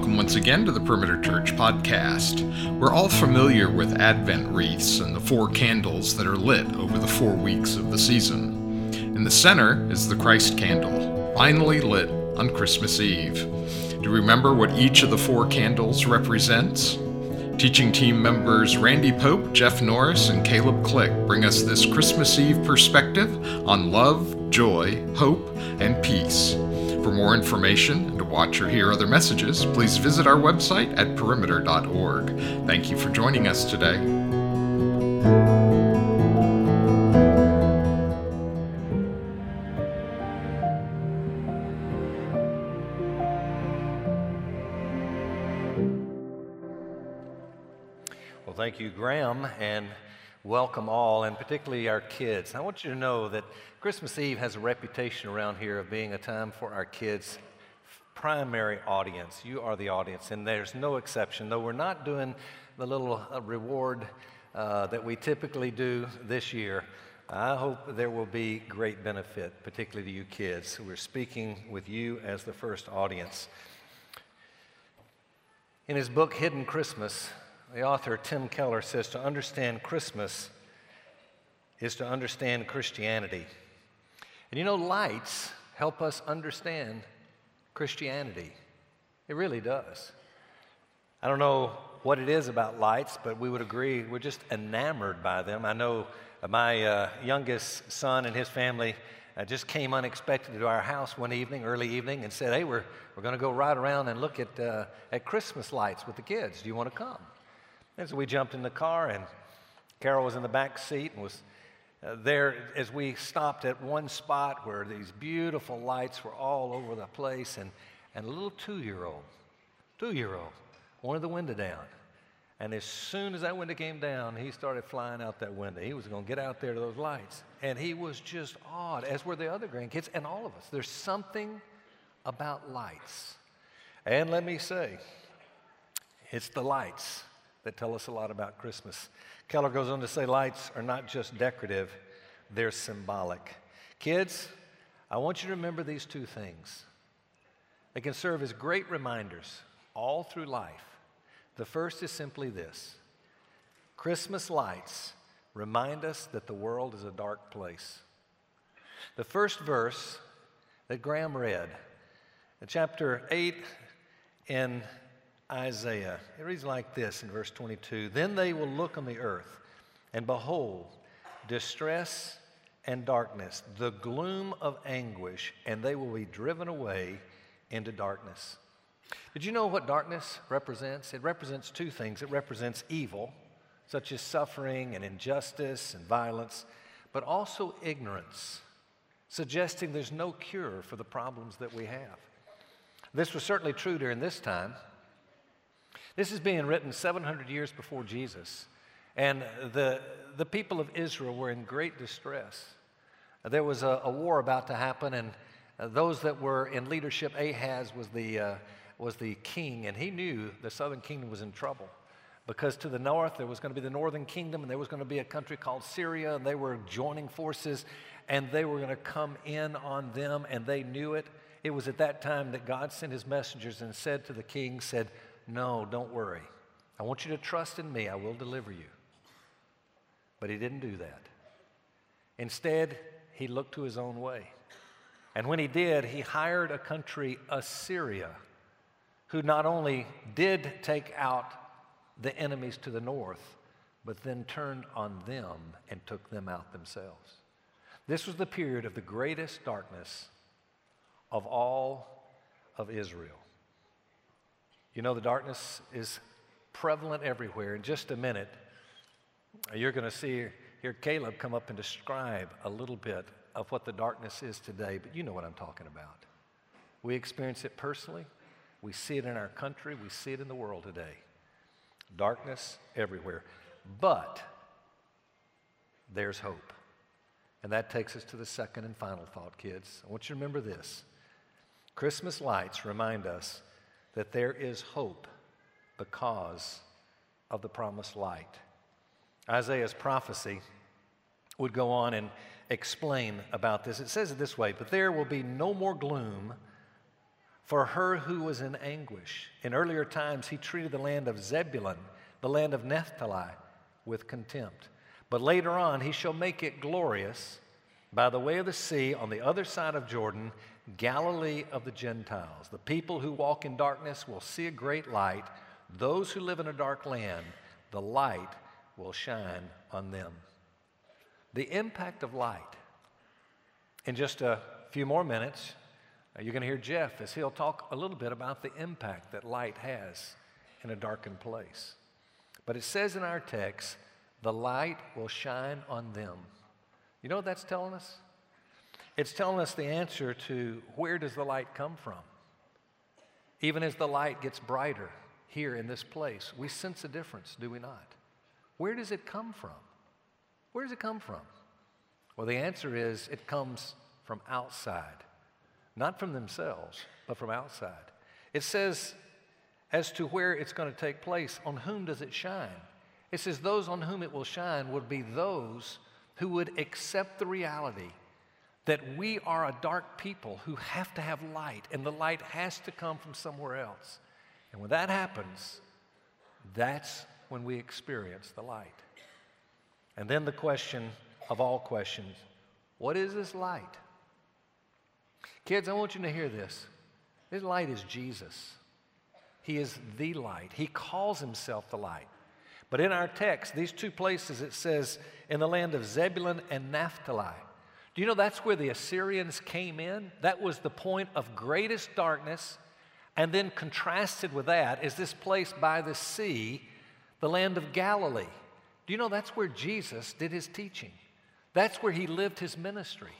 welcome once again to the Perimeter Church podcast. We're all familiar with Advent wreaths and the four candles that are lit over the four weeks of the season. In the center is the Christ candle, finally lit on Christmas Eve. Do you remember what each of the four candles represents? Teaching team members Randy Pope, Jeff Norris, and Caleb Click bring us this Christmas Eve perspective on love, joy, hope, and peace. For more information and to watch or hear other messages, please visit our website at perimeter.org. Thank you for joining us today. Well, thank you, Graham, and welcome all, and particularly our kids. I want you to know that Christmas Eve has a reputation around here of being a time for our kids' primary audience. You are the audience, and there's no exception. Though we're not doing the little uh, reward uh, that we typically do this year, I hope there will be great benefit, particularly to you kids. We're speaking with you as the first audience. In his book, Hidden Christmas, the author Tim Keller says to understand Christmas is to understand Christianity. And you know, lights help us understand Christianity. It really does. I don't know what it is about lights, but we would agree we're just enamored by them. I know my uh, youngest son and his family uh, just came unexpectedly to our house one evening, early evening, and said, Hey, we're, we're going to go ride around and look at, uh, at Christmas lights with the kids. Do you want to come? And so we jumped in the car, and Carol was in the back seat and was uh, there as we stopped at one spot where these beautiful lights were all over the place, and, and a little two year old, two year old, wanted the window down. And as soon as that window came down, he started flying out that window. He was going to get out there to those lights. And he was just awed, as were the other grandkids and all of us. There's something about lights. And let me say, it's the lights that tell us a lot about Christmas. Keller goes on to say lights are not just decorative, they're symbolic. Kids, I want you to remember these two things. They can serve as great reminders all through life. The first is simply this Christmas lights remind us that the world is a dark place. The first verse that Graham read, chapter 8 in Isaiah. It reads like this in verse 22 Then they will look on the earth, and behold, distress and darkness, the gloom of anguish, and they will be driven away into darkness. Did you know what darkness represents? It represents two things it represents evil, such as suffering and injustice and violence, but also ignorance, suggesting there's no cure for the problems that we have. This was certainly true during this time. This is being written 700 years before Jesus. And the, the people of Israel were in great distress. There was a, a war about to happen, and uh, those that were in leadership, Ahaz was the, uh, was the king, and he knew the southern kingdom was in trouble. Because to the north, there was going to be the northern kingdom, and there was going to be a country called Syria, and they were joining forces, and they were going to come in on them, and they knew it. It was at that time that God sent his messengers and said to the king, said, no, don't worry. I want you to trust in me. I will deliver you. But he didn't do that. Instead, he looked to his own way. And when he did, he hired a country, Assyria, who not only did take out the enemies to the north, but then turned on them and took them out themselves. This was the period of the greatest darkness of all of Israel. You know, the darkness is prevalent everywhere. In just a minute, you're going to see here Caleb come up and describe a little bit of what the darkness is today, but you know what I'm talking about. We experience it personally, we see it in our country, we see it in the world today. Darkness everywhere. But there's hope. And that takes us to the second and final thought, kids. I want you to remember this Christmas lights remind us that there is hope because of the promised light. Isaiah's prophecy would go on and explain about this. It says it this way But there will be no more gloom for her who was in anguish. In earlier times, he treated the land of Zebulun, the land of Naphtali, with contempt. But later on, he shall make it glorious by the way of the sea on the other side of Jordan, Galilee of the Gentiles. The people who walk in darkness will see a great light. Those who live in a dark land, the light will shine on them. The impact of light. In just a few more minutes, uh, you're going to hear Jeff as he'll talk a little bit about the impact that light has in a darkened place. But it says in our text, the light will shine on them. You know what that's telling us? It's telling us the answer to where does the light come from? Even as the light gets brighter here in this place, we sense a difference, do we not? Where does it come from? Where does it come from? Well, the answer is it comes from outside, not from themselves, but from outside. It says, as to where it's going to take place, on whom does it shine? It says, those on whom it will shine would be those who would accept the reality that we are a dark people who have to have light, and the light has to come from somewhere else. And when that happens, that's when we experience the light. And then the question of all questions what is this light? Kids, I want you to hear this. This light is Jesus. He is the light. He calls himself the light. But in our text, these two places, it says in the land of Zebulun and Naphtali. Do you know that's where the Assyrians came in? That was the point of greatest darkness. And then contrasted with that is this place by the sea, the land of Galilee. Do you know that's where Jesus did his teaching? That's where he lived his ministry.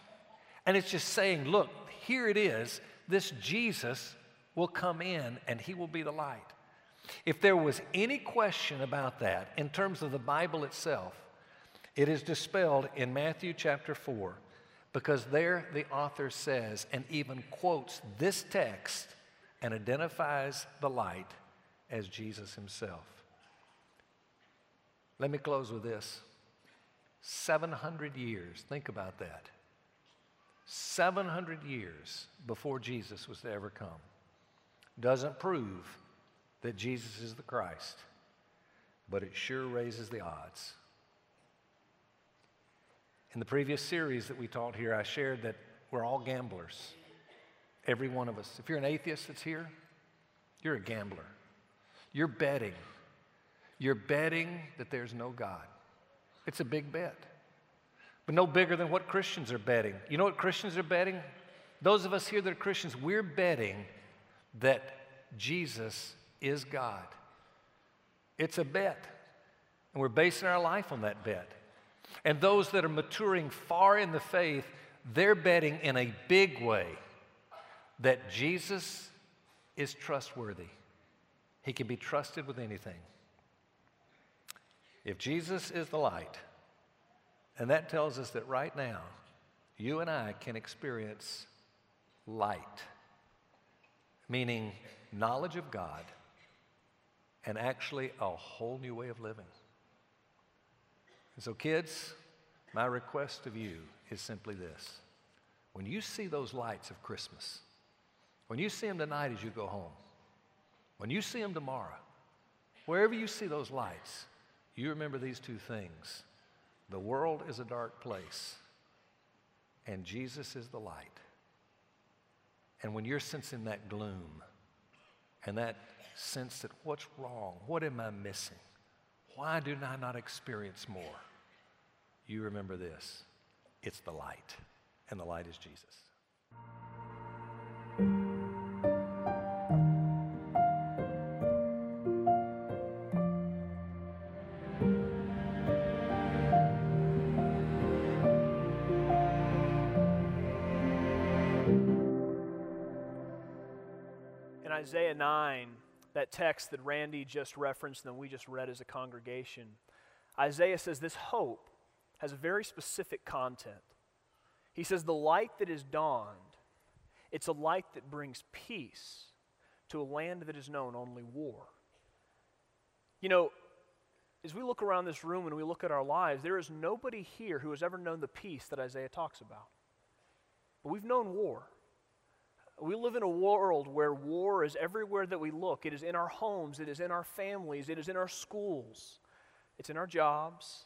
And it's just saying, look, here it is. This Jesus will come in and he will be the light. If there was any question about that in terms of the Bible itself, it is dispelled in Matthew chapter 4 because there the author says and even quotes this text and identifies the light as Jesus himself. Let me close with this 700 years, think about that. 700 years before Jesus was to ever come doesn't prove that Jesus is the Christ, but it sure raises the odds. In the previous series that we taught here, I shared that we're all gamblers. Every one of us. If you're an atheist that's here, you're a gambler. You're betting. You're betting that there's no God. It's a big bet, but no bigger than what Christians are betting. You know what Christians are betting? Those of us here that are Christians, we're betting that Jesus is God. It's a bet, and we're basing our life on that bet. And those that are maturing far in the faith, they're betting in a big way that Jesus is trustworthy. He can be trusted with anything. If Jesus is the light, and that tells us that right now, you and I can experience light, meaning knowledge of God and actually a whole new way of living. And so, kids, my request of you is simply this. When you see those lights of Christmas, when you see them tonight as you go home, when you see them tomorrow, wherever you see those lights, you remember these two things. The world is a dark place, and Jesus is the light. And when you're sensing that gloom and that sense that what's wrong? What am I missing? Why do I not experience more? you remember this it's the light, and the light is Jesus. That text that Randy just referenced and we just read as a congregation, Isaiah says this hope has a very specific content. He says, The light that is dawned, it's a light that brings peace to a land that is known only war. You know, as we look around this room and we look at our lives, there is nobody here who has ever known the peace that Isaiah talks about. But we've known war. We live in a world where war is everywhere that we look. It is in our homes, it is in our families, it is in our schools, it's in our jobs.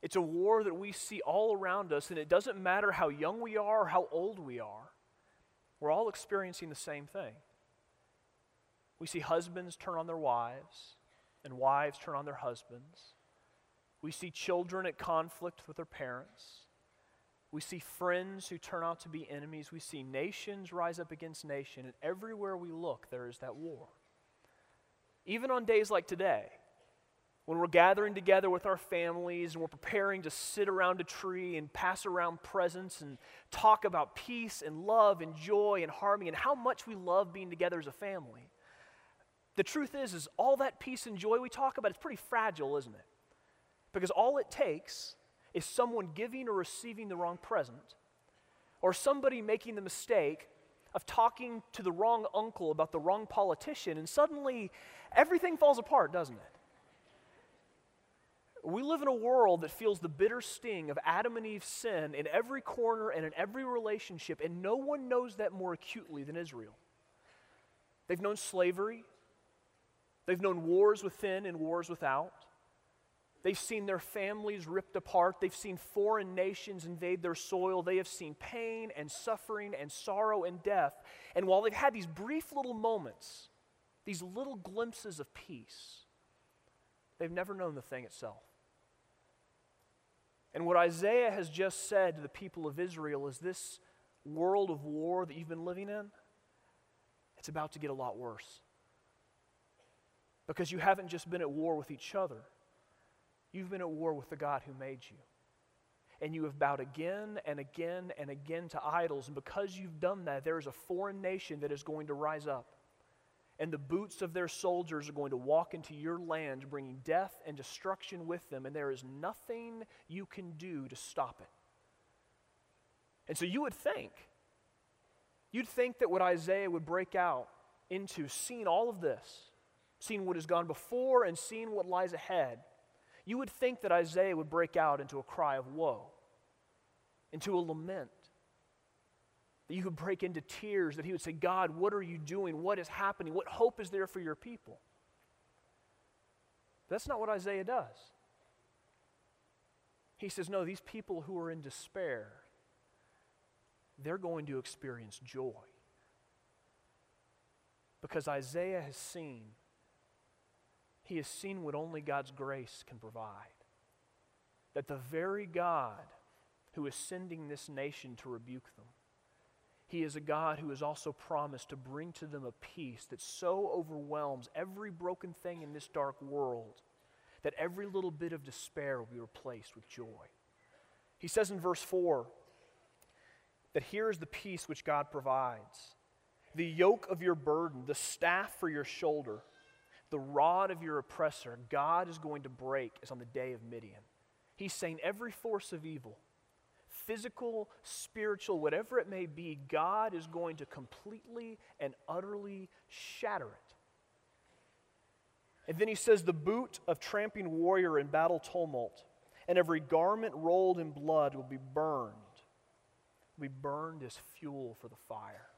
It's a war that we see all around us, and it doesn't matter how young we are or how old we are, we're all experiencing the same thing. We see husbands turn on their wives, and wives turn on their husbands. We see children at conflict with their parents. We see friends who turn out to be enemies. We see nations rise up against nation. And everywhere we look, there is that war. Even on days like today, when we're gathering together with our families and we're preparing to sit around a tree and pass around presents and talk about peace and love and joy and harmony and how much we love being together as a family. The truth is is all that peace and joy we talk about is pretty fragile, isn't it? Because all it takes is someone giving or receiving the wrong present, or somebody making the mistake of talking to the wrong uncle about the wrong politician, and suddenly everything falls apart, doesn't it? We live in a world that feels the bitter sting of Adam and Eve's sin in every corner and in every relationship, and no one knows that more acutely than Israel. They've known slavery, they've known wars within and wars without. They've seen their families ripped apart. They've seen foreign nations invade their soil. They have seen pain and suffering and sorrow and death. And while they've had these brief little moments, these little glimpses of peace, they've never known the thing itself. And what Isaiah has just said to the people of Israel is this world of war that you've been living in, it's about to get a lot worse. Because you haven't just been at war with each other You've been at war with the God who made you. And you have bowed again and again and again to idols. And because you've done that, there is a foreign nation that is going to rise up. And the boots of their soldiers are going to walk into your land, bringing death and destruction with them. And there is nothing you can do to stop it. And so you would think, you'd think that what Isaiah would break out into, seeing all of this, seeing what has gone before and seeing what lies ahead, you would think that Isaiah would break out into a cry of woe, into a lament. That you could break into tears, that he would say, God, what are you doing? What is happening? What hope is there for your people? That's not what Isaiah does. He says, No, these people who are in despair, they're going to experience joy. Because Isaiah has seen he has seen what only God's grace can provide. That the very God who is sending this nation to rebuke them, He is a God who has also promised to bring to them a peace that so overwhelms every broken thing in this dark world that every little bit of despair will be replaced with joy. He says in verse 4 that here is the peace which God provides the yoke of your burden, the staff for your shoulder the rod of your oppressor, God is going to break as on the day of Midian. He's saying every force of evil, physical, spiritual, whatever it may be, God is going to completely and utterly shatter it. And then he says, the boot of tramping warrior in battle tumult, and every garment rolled in blood will be burned, will be burned as fuel for the fire.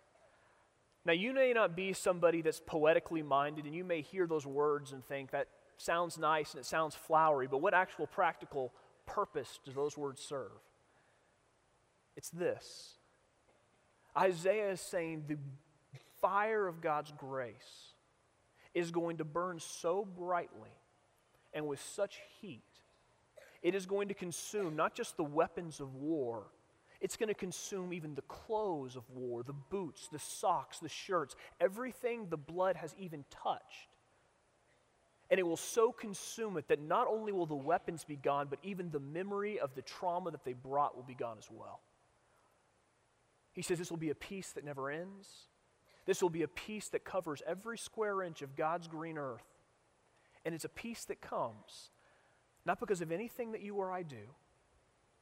Now, you may not be somebody that's poetically minded, and you may hear those words and think that sounds nice and it sounds flowery, but what actual practical purpose do those words serve? It's this Isaiah is saying the fire of God's grace is going to burn so brightly and with such heat, it is going to consume not just the weapons of war it's going to consume even the clothes of war, the boots, the socks, the shirts, everything the blood has even touched. And it will so consume it that not only will the weapons be gone, but even the memory of the trauma that they brought will be gone as well. He says this will be a peace that never ends. This will be a peace that covers every square inch of God's green earth. And it's a peace that comes not because of anything that you or I do,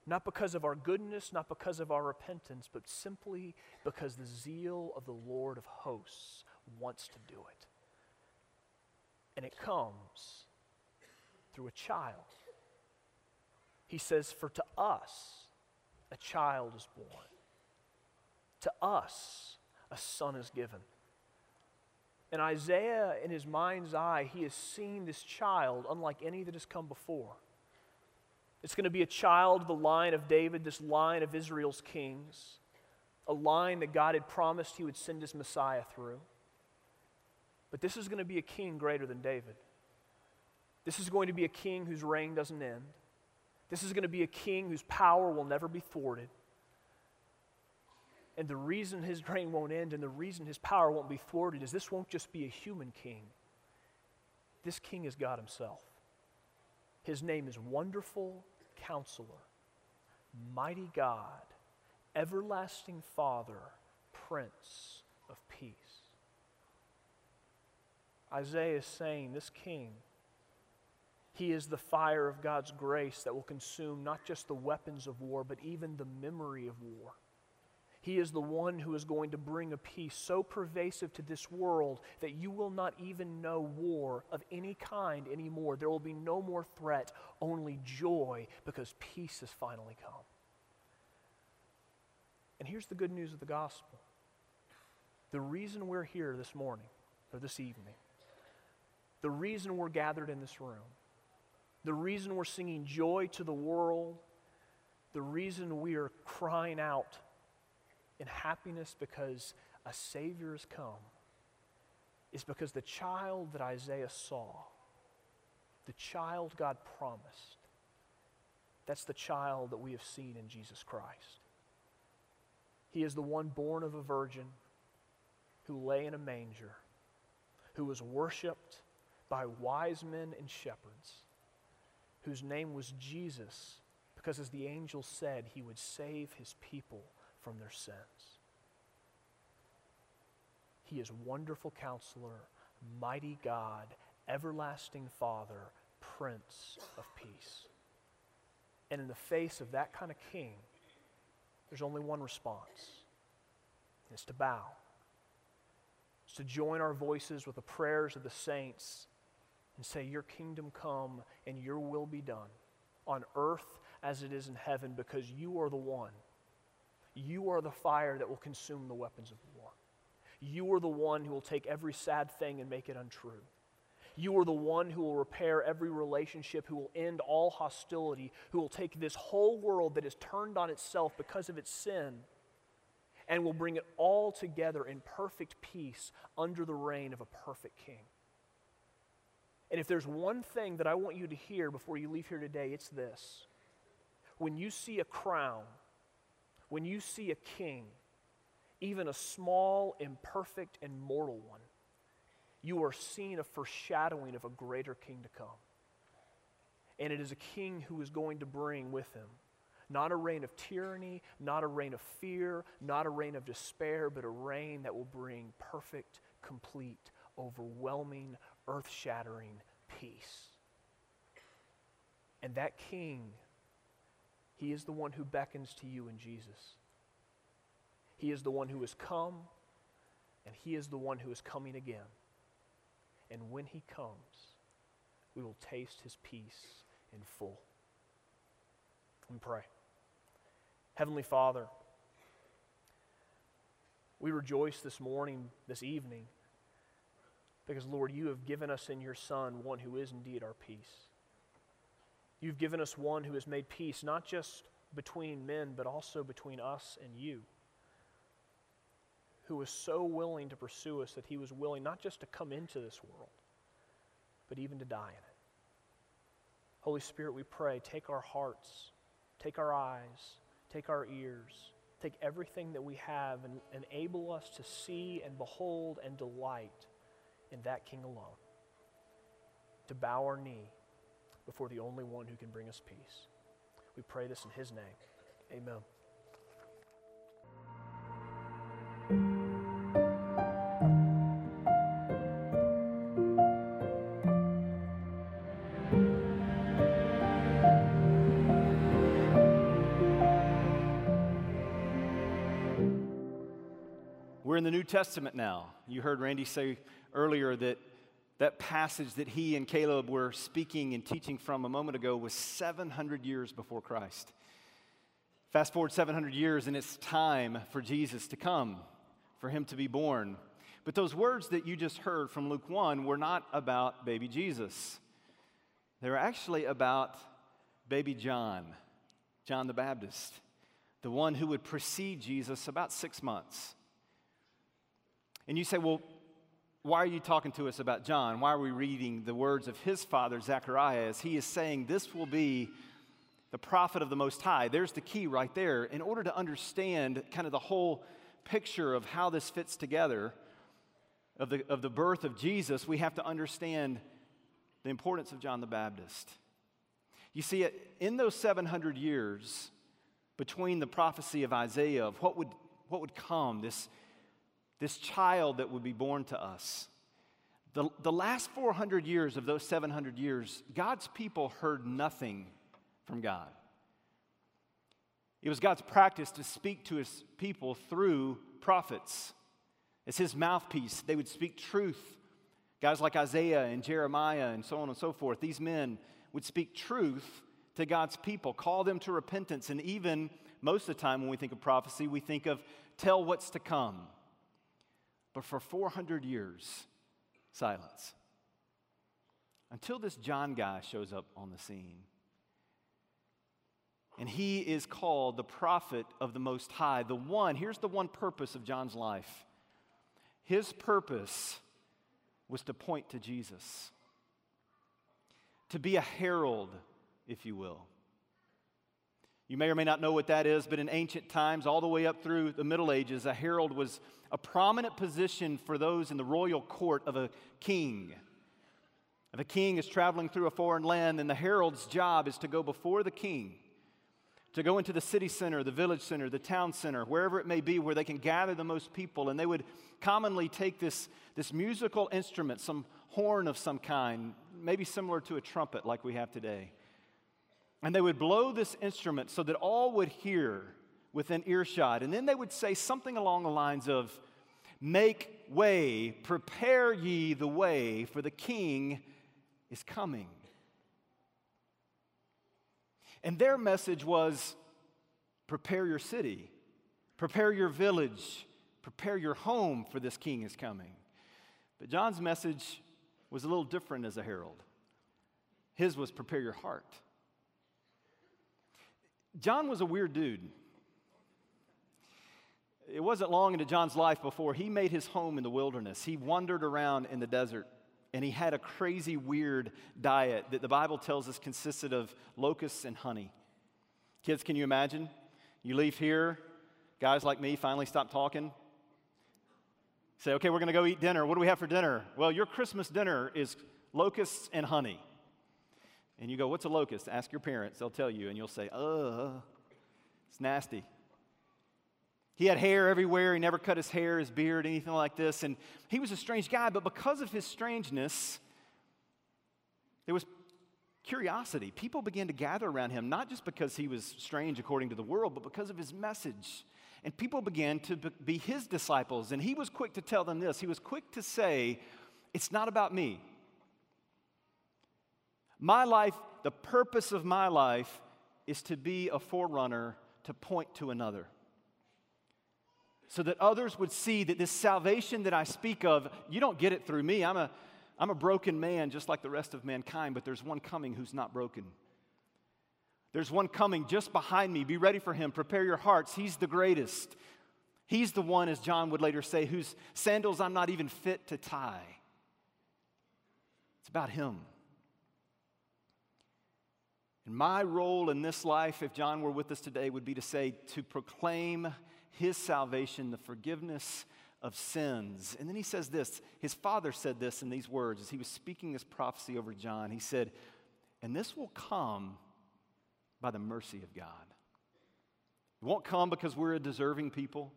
not because of our goodness, not because of our repentance, but simply because the zeal of the Lord of hosts wants to do it. And it comes through a child. He says, For to us a child is born, To us, a son is given. And Isaiah, in his mind's eye, he has seen this child unlike any that has come before. It's going to be a child of the line of David, this line of Israel's kings, a line that God had promised he would send his Messiah through. But this is going to be a king greater than David. This is going to be a king whose reign doesn't end. This is going to be a king whose power will never be thwarted. And the reason his reign won't end and the reason his power won't be thwarted is this won't just be a human king. This king is God himself. His name is Wonderful Counselor, Mighty God, Everlasting Father, Prince of Peace. Isaiah is saying this king, he is the fire of God's grace that will consume not just the weapons of war, but even the memory of war. He is the one who is going to bring a peace so pervasive to this world that you will not even know war of any kind anymore. There will be no more threat, only joy, because peace has finally come. And here's the good news of the gospel the reason we're here this morning, or this evening, the reason we're gathered in this room, the reason we're singing joy to the world, the reason we are crying out in happiness because a Savior has come is because the child that Isaiah saw, the child God promised, that's the child that we have seen in Jesus Christ. He is the one born of a virgin who lay in a manger, who was worshiped by wise men and shepherds, whose name was Jesus, because as the angel said, he would save his people from their sins. He is wonderful counselor, mighty God, everlasting Father, Prince of Peace. And in the face of that kind of king, there's only one response it's to bow. It's to join our voices with the prayers of the saints and say, Your kingdom come and your will be done on earth as it is in heaven because you are the one you are the fire that will consume the weapons of war. You are the one who will take every sad thing and make it untrue. You are the one who will repair every relationship, who will end all hostility, who will take this whole world that is turned on itself because of its sin and will bring it all together in perfect peace under the reign of a perfect king. And if there's one thing that I want you to hear before you leave here today, it's this. When you see a crown, when you see a king, even a small, imperfect, and mortal one, you are seeing a foreshadowing of a greater king to come. And it is a king who is going to bring with him not a reign of tyranny, not a reign of fear, not a reign of despair, but a reign that will bring perfect, complete, overwhelming, earth shattering peace. And that king he is the one who beckons to you in Jesus. He is the one who has come, and He is the one who is coming again. And when He comes, we will taste His peace in full. And pray. Heavenly Father, we rejoice this morning, this evening, because, Lord, you have given us in your Son one who is indeed our peace. You've given us one who has made peace, not just between men, but also between us and you. Who was so willing to pursue us that he was willing not just to come into this world, but even to die in it. Holy Spirit, we pray, take our hearts, take our eyes, take our ears, take everything that we have and enable us to see and behold and delight in that King alone. To bow our knee before the only one who can bring us peace. We pray this in his name. Amen. We're in the New Testament now. You heard Randy say earlier that that passage that he and Caleb were speaking and teaching from a moment ago was 700 years before Christ. Fast forward 700 years, and it's time for Jesus to come, for him to be born. But those words that you just heard from Luke 1 were not about baby Jesus. They were actually about baby John, John the Baptist, the one who would precede Jesus about six months. And you say, well, why are you talking to us about John? Why are we reading the words of his father, Zechariah, as he is saying this will be the prophet of the Most High? There's the key right there. In order to understand kind of the whole picture of how this fits together, of the, of the birth of Jesus, we have to understand the importance of John the Baptist. You see, in those 700 years between the prophecy of Isaiah of what would, what would come, this this child that would be born to us. The, the last 400 years of those 700 years, God's people heard nothing from God. It was God's practice to speak to his people through prophets. As his mouthpiece, they would speak truth. Guys like Isaiah and Jeremiah and so on and so forth, these men would speak truth to God's people, call them to repentance, and even most of the time when we think of prophecy, we think of tell what's to come. But for 400 years, silence. Until this John guy shows up on the scene. And he is called the prophet of the Most High. The one, here's the one purpose of John's life his purpose was to point to Jesus, to be a herald, if you will. You may or may not know what that is, but in ancient times, all the way up through the Middle Ages, a herald was a prominent position for those in the royal court of a king. If a king is traveling through a foreign land, then the herald's job is to go before the king, to go into the city center, the village center, the town center, wherever it may be, where they can gather the most people. And they would commonly take this, this musical instrument, some horn of some kind, maybe similar to a trumpet like we have today. And they would blow this instrument so that all would hear within earshot. And then they would say something along the lines of, Make way, prepare ye the way, for the king is coming. And their message was prepare your city, prepare your village, prepare your home, for this king is coming. But John's message was a little different as a herald. His was prepare your heart. John was a weird dude. It wasn't long into John's life before he made his home in the wilderness. He wandered around in the desert and he had a crazy, weird diet that the Bible tells us consisted of locusts and honey. Kids, can you imagine? You leave here, guys like me finally stop talking. Say, okay, we're going to go eat dinner. What do we have for dinner? Well, your Christmas dinner is locusts and honey. And you go, What's a locust? Ask your parents, they'll tell you, and you'll say, Uh, it's nasty. He had hair everywhere. He never cut his hair, his beard, anything like this. And he was a strange guy, but because of his strangeness, there was curiosity. People began to gather around him, not just because he was strange according to the world, but because of his message. And people began to be his disciples. And he was quick to tell them this. He was quick to say, It's not about me. My life, the purpose of my life, is to be a forerunner to point to another so that others would see that this salvation that I speak of, you don't get it through me. I'm a, I'm a broken man just like the rest of mankind, but there's one coming who's not broken. There's one coming just behind me. Be ready for him. Prepare your hearts. He's the greatest. He's the one, as John would later say, whose sandals I'm not even fit to tie. It's about him. And my role in this life, if John were with us today, would be to say, to proclaim his salvation, the forgiveness of sins. And then he says this his father said this in these words as he was speaking this prophecy over John. He said, And this will come by the mercy of God. It won't come because we're a deserving people.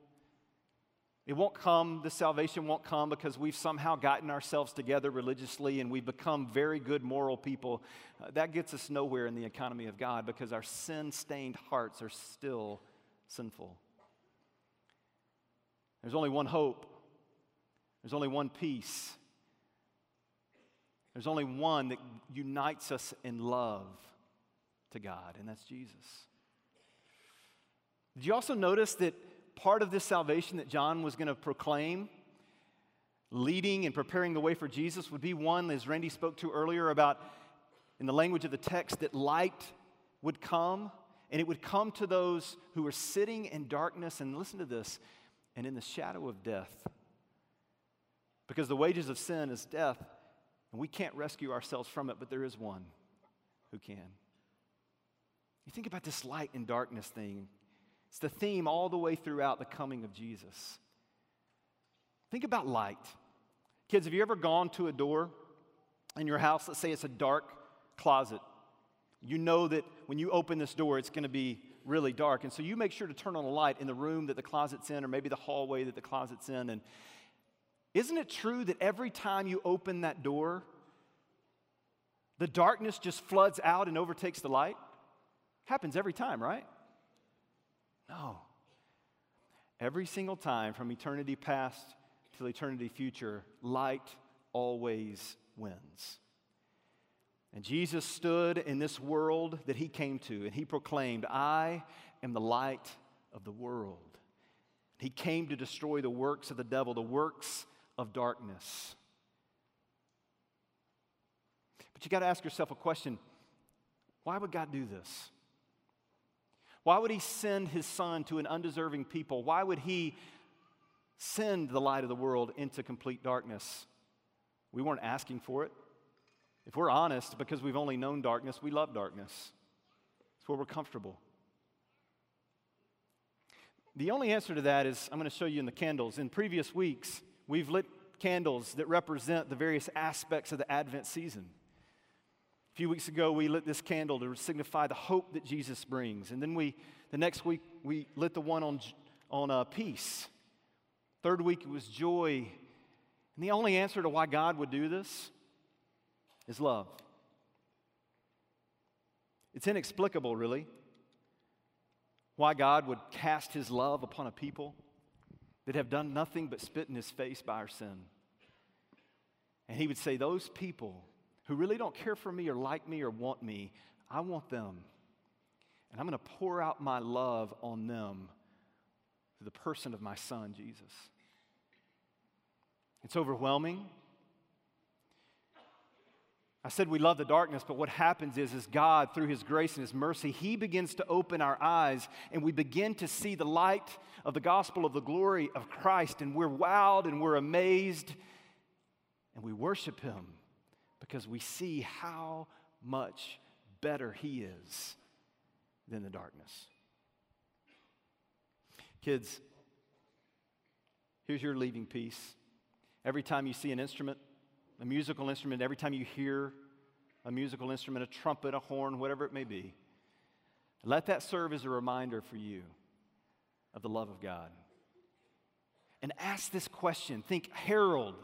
It won't come, the salvation won't come because we've somehow gotten ourselves together religiously and we've become very good moral people. Uh, that gets us nowhere in the economy of God because our sin stained hearts are still sinful. There's only one hope, there's only one peace, there's only one that unites us in love to God, and that's Jesus. Did you also notice that part of this salvation that John was going to proclaim, leading and preparing the way for Jesus, would be one, as Randy spoke to earlier, about in the language of the text, that light would come, and it would come to those who were sitting in darkness, and listen to this, and in the shadow of death. Because the wages of sin is death, and we can't rescue ourselves from it, but there is one who can. You think about this light and darkness thing. It's the theme all the way throughout the coming of Jesus. Think about light. Kids, have you ever gone to a door in your house? Let's say it's a dark closet. You know that when you open this door, it's going to be really dark. And so you make sure to turn on a light in the room that the closet's in, or maybe the hallway that the closet's in. And isn't it true that every time you open that door, the darkness just floods out and overtakes the light? Happens every time, right? No. Every single time from eternity past till eternity future, light always wins. And Jesus stood in this world that he came to, and he proclaimed, I am the light of the world. He came to destroy the works of the devil, the works of darkness. But you got to ask yourself a question why would God do this? Why would he send his son to an undeserving people? Why would he send the light of the world into complete darkness? We weren't asking for it. If we're honest, because we've only known darkness, we love darkness. It's where we're comfortable. The only answer to that is I'm going to show you in the candles. In previous weeks, we've lit candles that represent the various aspects of the Advent season. A few weeks ago, we lit this candle to signify the hope that Jesus brings. And then we, the next week, we lit the one on, on uh, peace. Third week, it was joy. And the only answer to why God would do this is love. It's inexplicable, really, why God would cast his love upon a people that have done nothing but spit in his face by our sin. And he would say, Those people who really don't care for me or like me or want me, I want them. And I'm going to pour out my love on them through the person of my son, Jesus. It's overwhelming. I said we love the darkness, but what happens is, is God, through His grace and His mercy, He begins to open our eyes and we begin to see the light of the gospel of the glory of Christ, and we're wowed and we're amazed and we worship Him because we see how much better He is than the darkness. Kids, here's your leaving piece. Every time you see an instrument, a musical instrument, every time you hear a musical instrument, a trumpet, a horn, whatever it may be, let that serve as a reminder for you of the love of God. And ask this question. Think herald.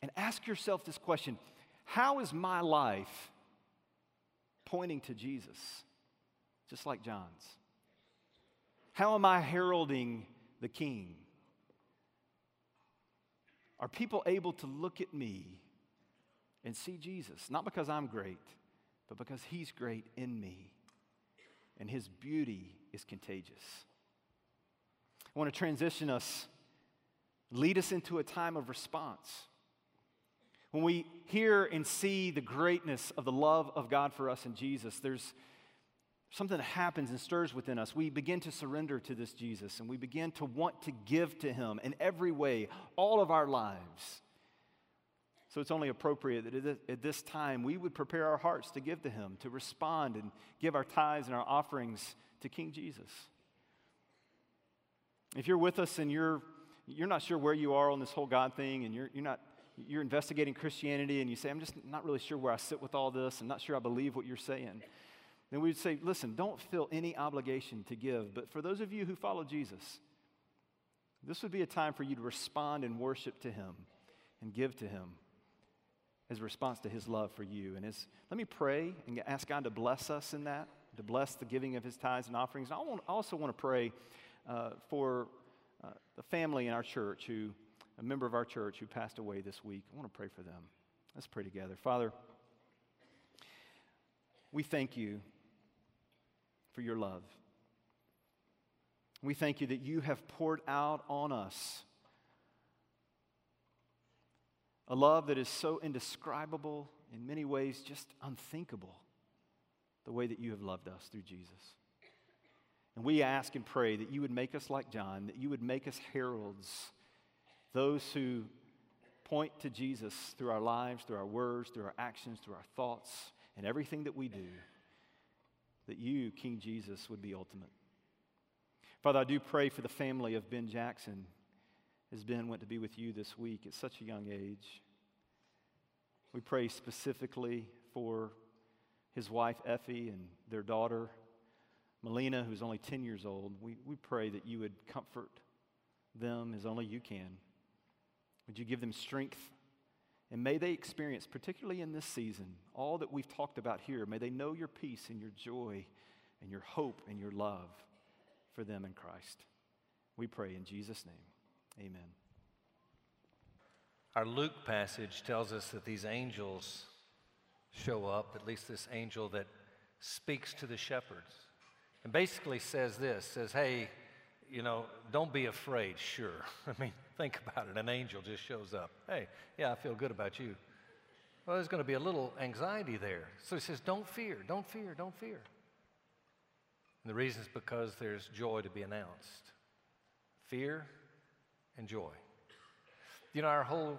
And ask yourself this question How is my life pointing to Jesus? Just like John's. How am I heralding the King? Are people able to look at me and see Jesus? Not because I'm great, but because He's great in me. And His beauty is contagious. I want to transition us, lead us into a time of response. When we hear and see the greatness of the love of God for us in Jesus, there's something happens and stirs within us. We begin to surrender to this Jesus and we begin to want to give to him in every way, all of our lives. So it's only appropriate that at this time we would prepare our hearts to give to him, to respond and give our tithes and our offerings to King Jesus. If you're with us and you're, you're not sure where you are on this whole God thing and you're, you're not you're investigating Christianity and you say, I'm just not really sure where I sit with all this. I'm not sure I believe what you're saying then we would say, listen, don't feel any obligation to give. But for those of you who follow Jesus, this would be a time for you to respond and worship to Him and give to Him as a response to His love for you. And as, let me pray and ask God to bless us in that, to bless the giving of His tithes and offerings. And I, want, also want to pray uh, for uh, the family in our church who, a member of our church who passed away this week. I want to pray for them. Let's pray together. Father, we thank you for your love. We thank you that you have poured out on us a love that is so indescribable, in many ways, just unthinkable, the way that you have loved us through Jesus. And we ask and pray that you would make us like John, that you would make us heralds, those who point to Jesus through our lives, through our words, through our actions, through our thoughts, and everything that we do, that you, King Jesus, would be ultimate. Father, I do pray for the family of Ben Jackson as Ben went to be with you this week at such a young age. We pray specifically for his wife, Effie, and their daughter, Melina, who's only 10 years old. We, we pray that you would comfort them as only you can. Would you give them strength? And may they experience, particularly in this season, all that we've talked about here. May they know your peace and your joy and your hope and your love for them in Christ. We pray in Jesus' name. Amen. Our Luke passage tells us that these angels show up, at least this angel that speaks to the shepherds, and basically says this says, Hey, you know, don't be afraid, sure. I mean, think about it. An angel just shows up. Hey, yeah, I feel good about you. Well, there's going to be a little anxiety there. So he says, Don't fear, don't fear, don't fear. And the reason is because there's joy to be announced fear and joy. You know, our whole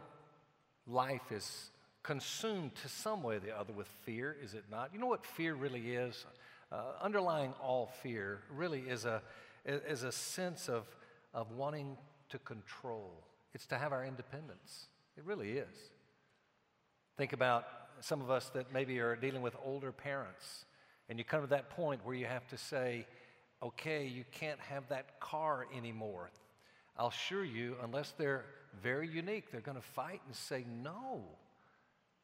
life is consumed to some way or the other with fear, is it not? You know what fear really is? Uh, underlying all fear really is a, is a sense of, of wanting to control. It's to have our independence. It really is. Think about some of us that maybe are dealing with older parents, and you come to that point where you have to say, okay, you can't have that car anymore. I'll assure you, unless they're very unique, they're going to fight and say no,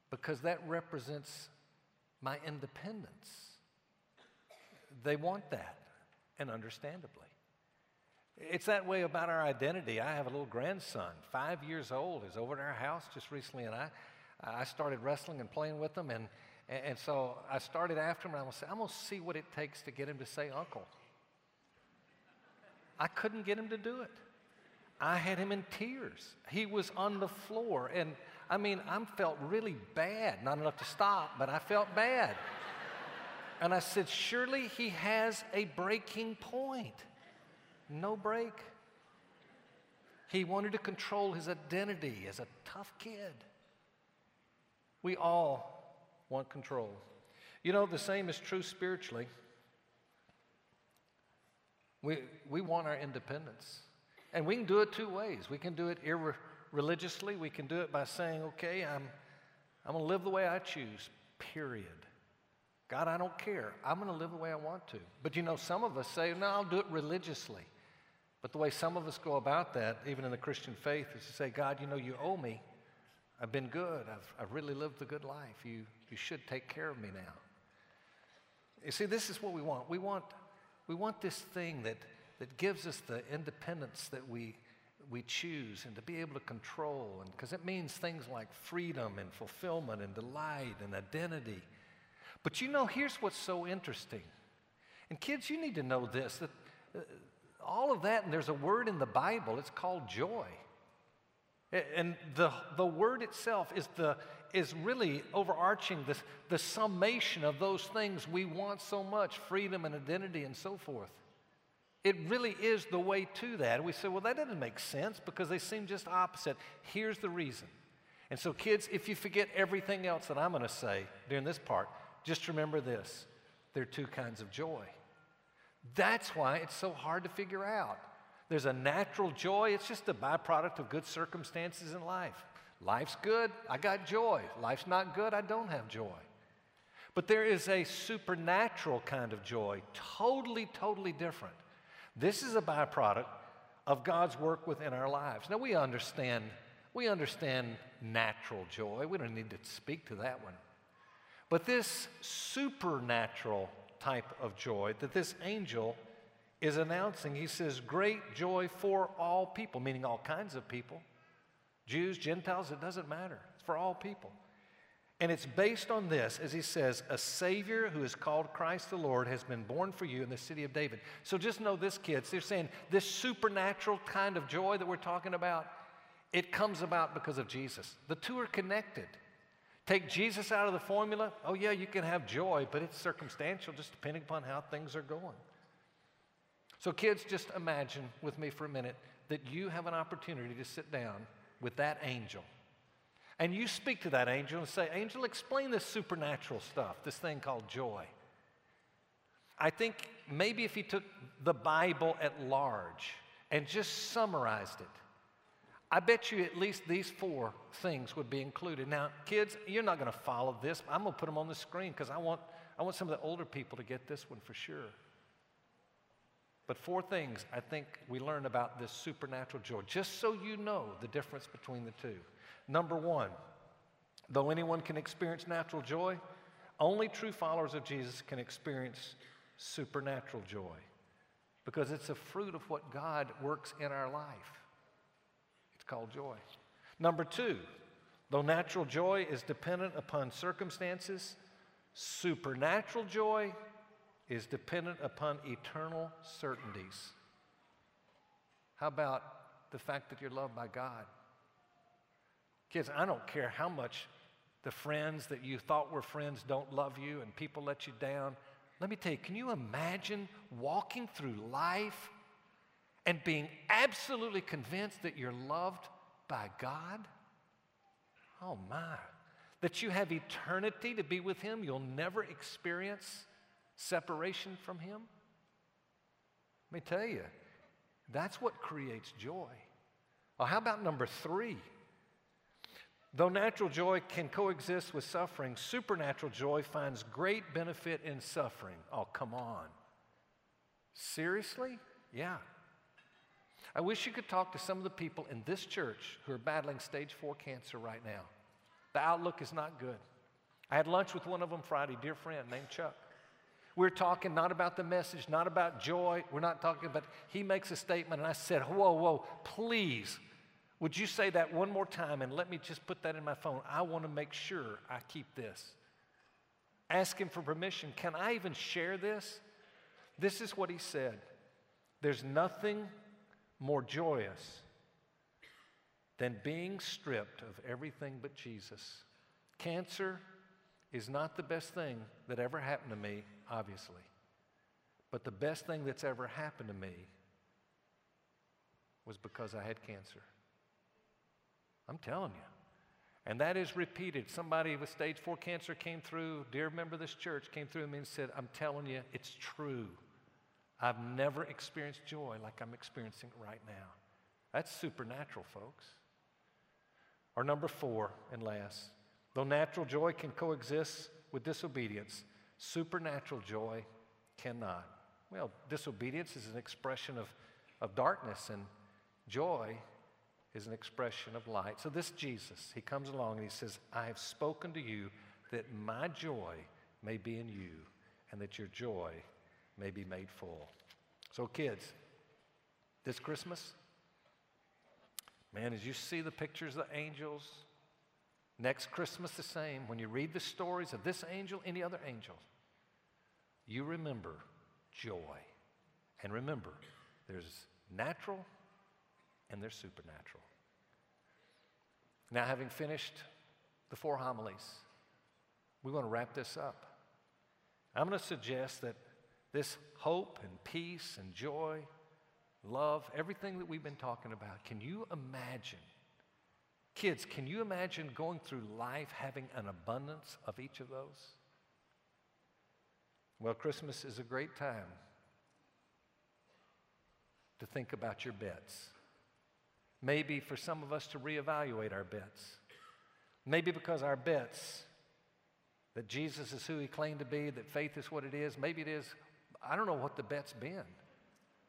because that represents my independence. They want that, and understandably. It's that way about our identity. I have a little grandson, five years old, is over at our house just recently, and I, I started wrestling and playing with him, and, and so I started after him, and I'm gonna say, I'm gonna see what it takes to get him to say uncle. I couldn't get him to do it. I had him in tears. He was on the floor, and I mean, I felt really bad. Not enough to stop, but I felt bad. And I said, Surely he has a breaking point. No break. He wanted to control his identity as a tough kid. We all want control. You know, the same is true spiritually. We, we want our independence. And we can do it two ways. We can do it irreligiously. We can do it by saying, okay, I'm, I'm going to live the way I choose, period. God, I don't care. I'm going to live the way I want to. But you know, some of us say, no, I'll do it religiously. But the way some of us go about that, even in the Christian faith, is to say, God, you know, you owe me. I've been good. I've, I've really lived a good life. You, you should take care of me now. You see, this is what we want. We want, we want this thing that, that gives us the independence that we, we choose and to be able to control. And because it means things like freedom and fulfillment and delight and identity. But you know, here's what's so interesting. And kids, you need to know this that uh, all of that, and there's a word in the Bible, it's called joy. And the, the word itself is, the, is really overarching this, the summation of those things we want so much freedom and identity and so forth. It really is the way to that. And we say, well, that doesn't make sense because they seem just opposite. Here's the reason. And so, kids, if you forget everything else that I'm going to say during this part, just remember this there are two kinds of joy. That's why it's so hard to figure out. There's a natural joy, it's just a byproduct of good circumstances in life. Life's good, I got joy. Life's not good, I don't have joy. But there is a supernatural kind of joy, totally, totally different. This is a byproduct of God's work within our lives. Now we understand, we understand natural joy. We don't need to speak to that one. But this supernatural type of joy that this angel is announcing. He says, Great joy for all people, meaning all kinds of people Jews, Gentiles, it doesn't matter. It's for all people. And it's based on this, as he says, a Savior who is called Christ the Lord has been born for you in the city of David. So just know this, kids. They're saying this supernatural kind of joy that we're talking about, it comes about because of Jesus. The two are connected. Take Jesus out of the formula, oh, yeah, you can have joy, but it's circumstantial just depending upon how things are going. So, kids, just imagine with me for a minute that you have an opportunity to sit down with that angel. And you speak to that angel and say, Angel, explain this supernatural stuff, this thing called joy. I think maybe if he took the Bible at large and just summarized it, I bet you at least these four things would be included. Now, kids, you're not going to follow this. I'm going to put them on the screen because I want, I want some of the older people to get this one for sure. But four things I think we learn about this supernatural joy, just so you know the difference between the two. Number one, though anyone can experience natural joy, only true followers of Jesus can experience supernatural joy because it's a fruit of what God works in our life. Called joy. Number two, though natural joy is dependent upon circumstances, supernatural joy is dependent upon eternal certainties. How about the fact that you're loved by God? Kids, I don't care how much the friends that you thought were friends don't love you and people let you down. Let me tell you, can you imagine walking through life and being absolutely convinced that you're loved by God? Oh my. That you have eternity to be with Him, you'll never experience separation from Him? Let me tell you, that's what creates joy. Well, how about number three? Though natural joy can coexist with suffering, supernatural joy finds great benefit in suffering. Oh, come on. Seriously? Yeah. I wish you could talk to some of the people in this church who are battling stage four cancer right now. The outlook is not good. I had lunch with one of them Friday, dear friend named Chuck. We're talking not about the message, not about joy. We're not talking about, he makes a statement, and I said, Whoa, whoa, please, would you say that one more time and let me just put that in my phone? I want to make sure I keep this. Ask him for permission. Can I even share this? This is what he said There's nothing more joyous than being stripped of everything but Jesus. Cancer is not the best thing that ever happened to me, obviously. But the best thing that's ever happened to me was because I had cancer. I'm telling you. And that is repeated. Somebody with stage four cancer came through, dear member of this church, came through me and said, I'm telling you, it's true. I've never experienced joy like I'm experiencing it right now. That's supernatural, folks. Or number four, and last, Though natural joy can coexist with disobedience, supernatural joy cannot. Well, disobedience is an expression of, of darkness, and joy is an expression of light. So, this Jesus, he comes along and he says, I have spoken to you that my joy may be in you and that your joy may be made full. So, kids, this Christmas, man, as you see the pictures of the angels, Next Christmas, the same. When you read the stories of this angel, any other angel, you remember joy. And remember, there's natural and there's supernatural. Now, having finished the four homilies, we want to wrap this up. I'm going to suggest that this hope and peace and joy, love, everything that we've been talking about, can you imagine Kids, can you imagine going through life having an abundance of each of those? Well, Christmas is a great time to think about your bets. Maybe for some of us to reevaluate our bets. Maybe because our bets that Jesus is who he claimed to be, that faith is what it is, maybe it is, I don't know what the bet's been.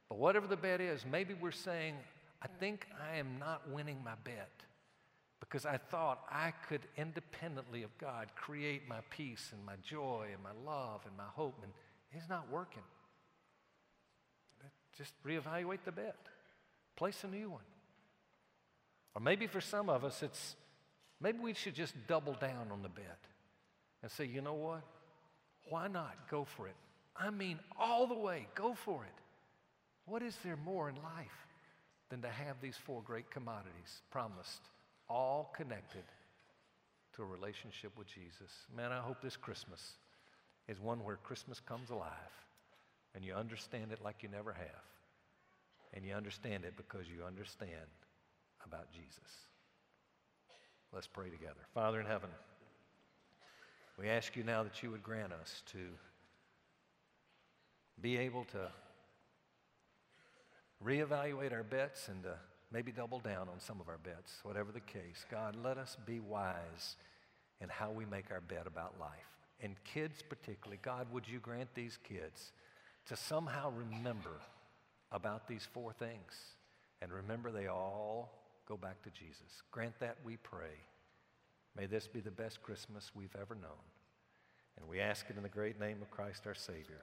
But whatever the bet is, maybe we're saying, I think I am not winning my bet because I thought I could independently of God create my peace and my joy and my love and my hope, and it's not working. Just reevaluate the bet, place a new one. Or maybe for some of us, it's maybe we should just double down on the bet. and say, you know what? Why not go for it? I mean, all the way, go for it. What is there more in life than to have these four great commodities promised, all connected to a relationship with Jesus? Man, I hope this Christmas is one where Christmas comes alive and you understand it like you never have. And you understand it because you understand about Jesus. Let's pray together. Father in heaven, we ask you now that you would grant us to be able to reevaluate our bets and to maybe double down on some of our bets, whatever the case. God, let us be wise in how we make our bet about life. And kids, particularly, God, would you grant these kids to somehow remember about these four things and remember they all go back to Jesus? Grant that, we pray. May this be the best Christmas we've ever known. And we ask it in the great name of Christ our Savior.